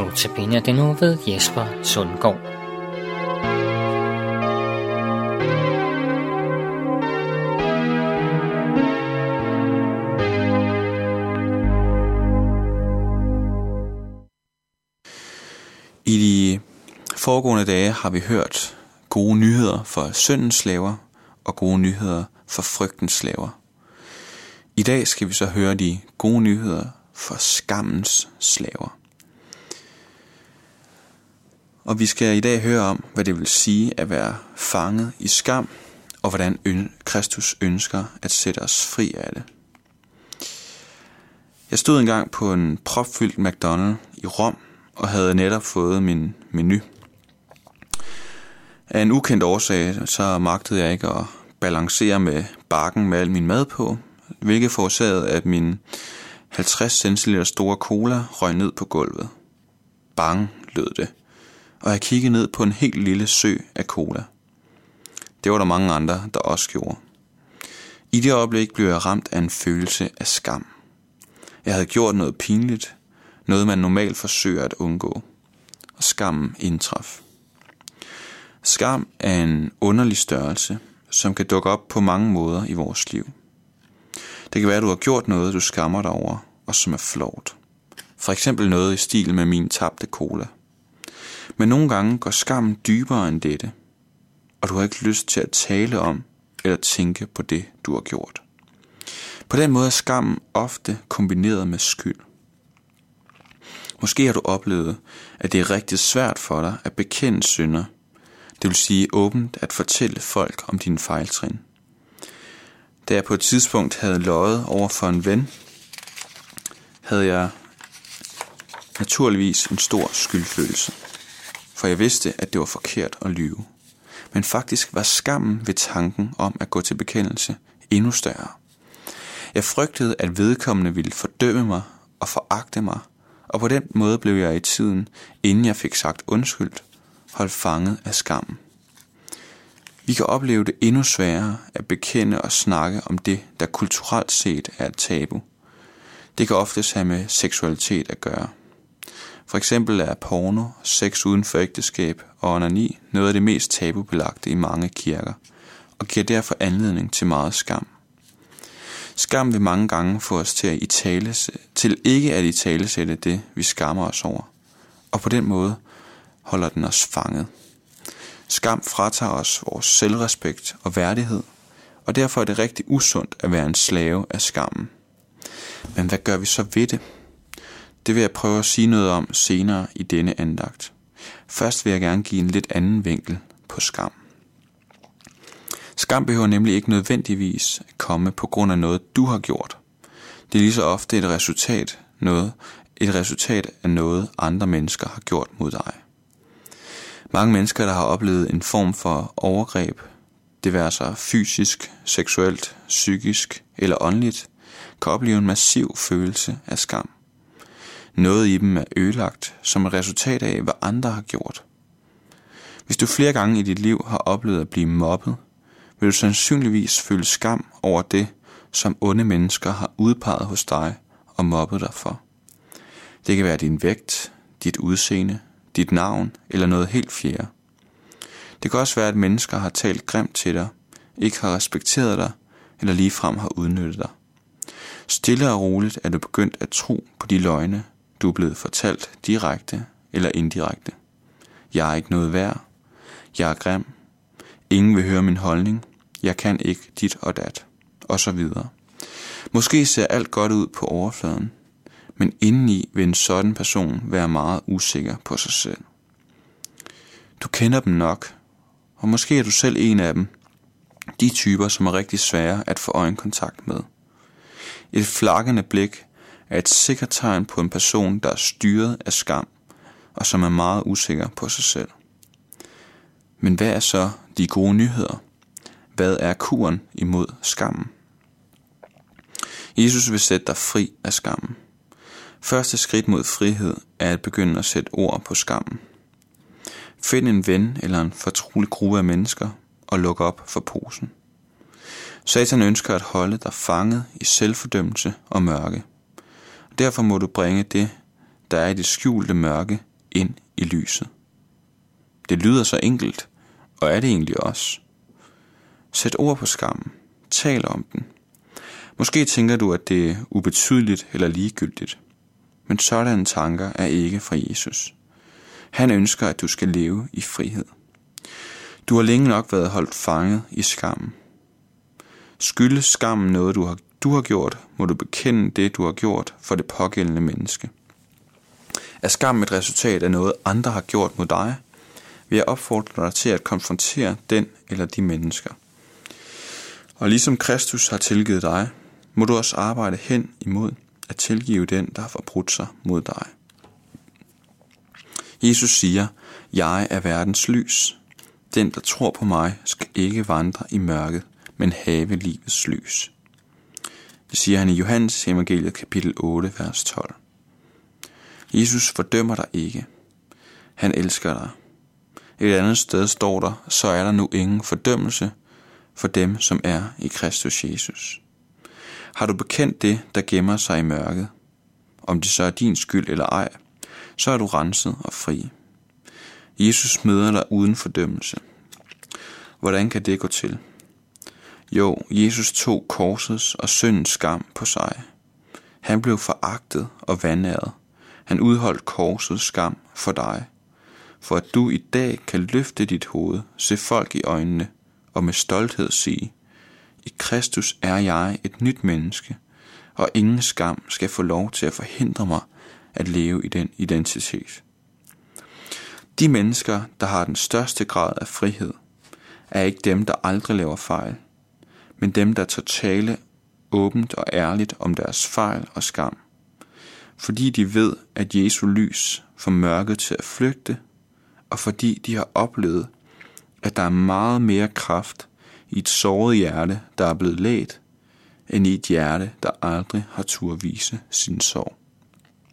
Notabene den nu ved Jesper Sundgaard. I de foregående dage har vi hørt gode nyheder for syndens slaver og gode nyheder for frygtens slaver. I dag skal vi så høre de gode nyheder for skammens slaver. Og vi skal i dag høre om, hvad det vil sige at være fanget i skam, og hvordan Kristus ønsker at sætte os fri af det. Jeg stod engang på en propfyldt McDonald's i Rom, og havde netop fået min menu. Af en ukendt årsag, så magtede jeg ikke at balancere med bakken med al min mad på, hvilket forårsagede, at min 50 cl store cola røg ned på gulvet. Bang, lød det, og jeg kiggede ned på en helt lille sø af cola. Det var der mange andre, der også gjorde. I det øjeblik blev jeg ramt af en følelse af skam. Jeg havde gjort noget pinligt, noget man normalt forsøger at undgå, og skammen indtraf. Skam er en underlig størrelse, som kan dukke op på mange måder i vores liv. Det kan være, at du har gjort noget, du skammer dig over, og som er flovt. For eksempel noget i stil med min tabte cola. Men nogle gange går skammen dybere end dette, og du har ikke lyst til at tale om eller tænke på det, du har gjort. På den måde er skammen ofte kombineret med skyld. Måske har du oplevet, at det er rigtig svært for dig at bekende synder, det vil sige åbent at fortælle folk om dine fejltrin. Da jeg på et tidspunkt havde løjet over for en ven, havde jeg naturligvis en stor skyldfølelse. For jeg vidste, at det var forkert at lyve. Men faktisk var skammen ved tanken om at gå til bekendelse endnu større. Jeg frygtede, at vedkommende ville fordømme mig og foragte mig, og på den måde blev jeg i tiden, inden jeg fik sagt undskyld, holdt fanget af skammen. Vi kan opleve det endnu sværere at bekende og snakke om det, der kulturelt set er et tabu. Det kan ofte have med seksualitet at gøre. For eksempel er porno, sex uden for ægteskab og onani noget af det mest tabubelagte i mange kirker, og giver derfor anledning til meget skam. Skam vil mange gange få os til, at itales, tale, til ikke at i tale det, vi skammer os over. Og på den måde holder den os fanget. Skam fratager os vores selvrespekt og værdighed, og derfor er det rigtig usundt at være en slave af skammen. Men hvad gør vi så ved det? Det vil jeg prøve at sige noget om senere i denne andagt. Først vil jeg gerne give en lidt anden vinkel på skam. Skam behøver nemlig ikke nødvendigvis at komme på grund af noget, du har gjort. Det er lige så ofte et resultat, noget, et resultat af noget, andre mennesker har gjort mod dig. Mange mennesker, der har oplevet en form for overgreb, det være sig fysisk, seksuelt, psykisk eller åndeligt, kan opleve en massiv følelse af skam. Noget i dem er ødelagt som et resultat af, hvad andre har gjort. Hvis du flere gange i dit liv har oplevet at blive mobbet, vil du sandsynligvis føle skam over det, som onde mennesker har udpeget hos dig og mobbet dig for. Det kan være din vægt, dit udseende, dit navn eller noget helt fjerde. Det kan også være, at mennesker har talt grimt til dig, ikke har respekteret dig eller ligefrem har udnyttet dig. Stille og roligt er du begyndt at tro på de løgne, du er blevet fortalt direkte eller indirekte. Jeg er ikke noget værd. Jeg er grim. Ingen vil høre min holdning. Jeg kan ikke dit og dat. Og så videre. Måske ser alt godt ud på overfladen, men indeni vil en sådan person være meget usikker på sig selv. Du kender dem nok, og måske er du selv en af dem. De typer, som er rigtig svære at få øjenkontakt med. Et flakkende blik er et sikkert tegn på en person, der er styret af skam, og som er meget usikker på sig selv. Men hvad er så de gode nyheder? Hvad er kuren imod skammen? Jesus vil sætte dig fri af skammen. Første skridt mod frihed er at begynde at sætte ord på skammen. Find en ven eller en fortrolig gruppe af mennesker og luk op for posen. Satan ønsker at holde dig fanget i selvfordømmelse og mørke. Derfor må du bringe det, der er i det skjulte mørke, ind i lyset. Det lyder så enkelt, og er det egentlig også. Sæt ord på skammen. Tal om den. Måske tænker du, at det er ubetydeligt eller ligegyldigt. Men sådanne tanker er ikke fra Jesus. Han ønsker, at du skal leve i frihed. Du har længe nok været holdt fanget i skammen. Skyldes skammen noget, du har, du har gjort, må du bekende det, du har gjort for det pågældende menneske. Er skam et resultat af noget, andre har gjort mod dig, vil jeg opfordre dig til at konfrontere den eller de mennesker. Og ligesom Kristus har tilgivet dig, må du også arbejde hen imod at tilgive den, der har forbrudt sig mod dig. Jesus siger, jeg er verdens lys. Den, der tror på mig, skal ikke vandre i mørket, men have livets lys. Det siger han i Johannes evangeliet kapitel 8, vers 12. Jesus fordømmer dig ikke. Han elsker dig. Et andet sted står der, så er der nu ingen fordømmelse for dem, som er i Kristus Jesus. Har du bekendt det, der gemmer sig i mørket, om det så er din skyld eller ej, så er du renset og fri. Jesus møder dig uden fordømmelse. Hvordan kan det gå til? Jo, Jesus tog korsets og syndens skam på sig. Han blev foragtet og vandæret. Han udholdt korsets skam for dig, for at du i dag kan løfte dit hoved, se folk i øjnene og med stolthed sige, i Kristus er jeg et nyt menneske, og ingen skam skal få lov til at forhindre mig at leve i den identitet. De mennesker, der har den største grad af frihed, er ikke dem, der aldrig laver fejl, men dem, der tager tale åbent og ærligt om deres fejl og skam. Fordi de ved, at Jesu lys får mørket til at flygte, og fordi de har oplevet, at der er meget mere kraft i et såret hjerte, der er blevet lægt, end i et hjerte, der aldrig har tur vise sin sorg.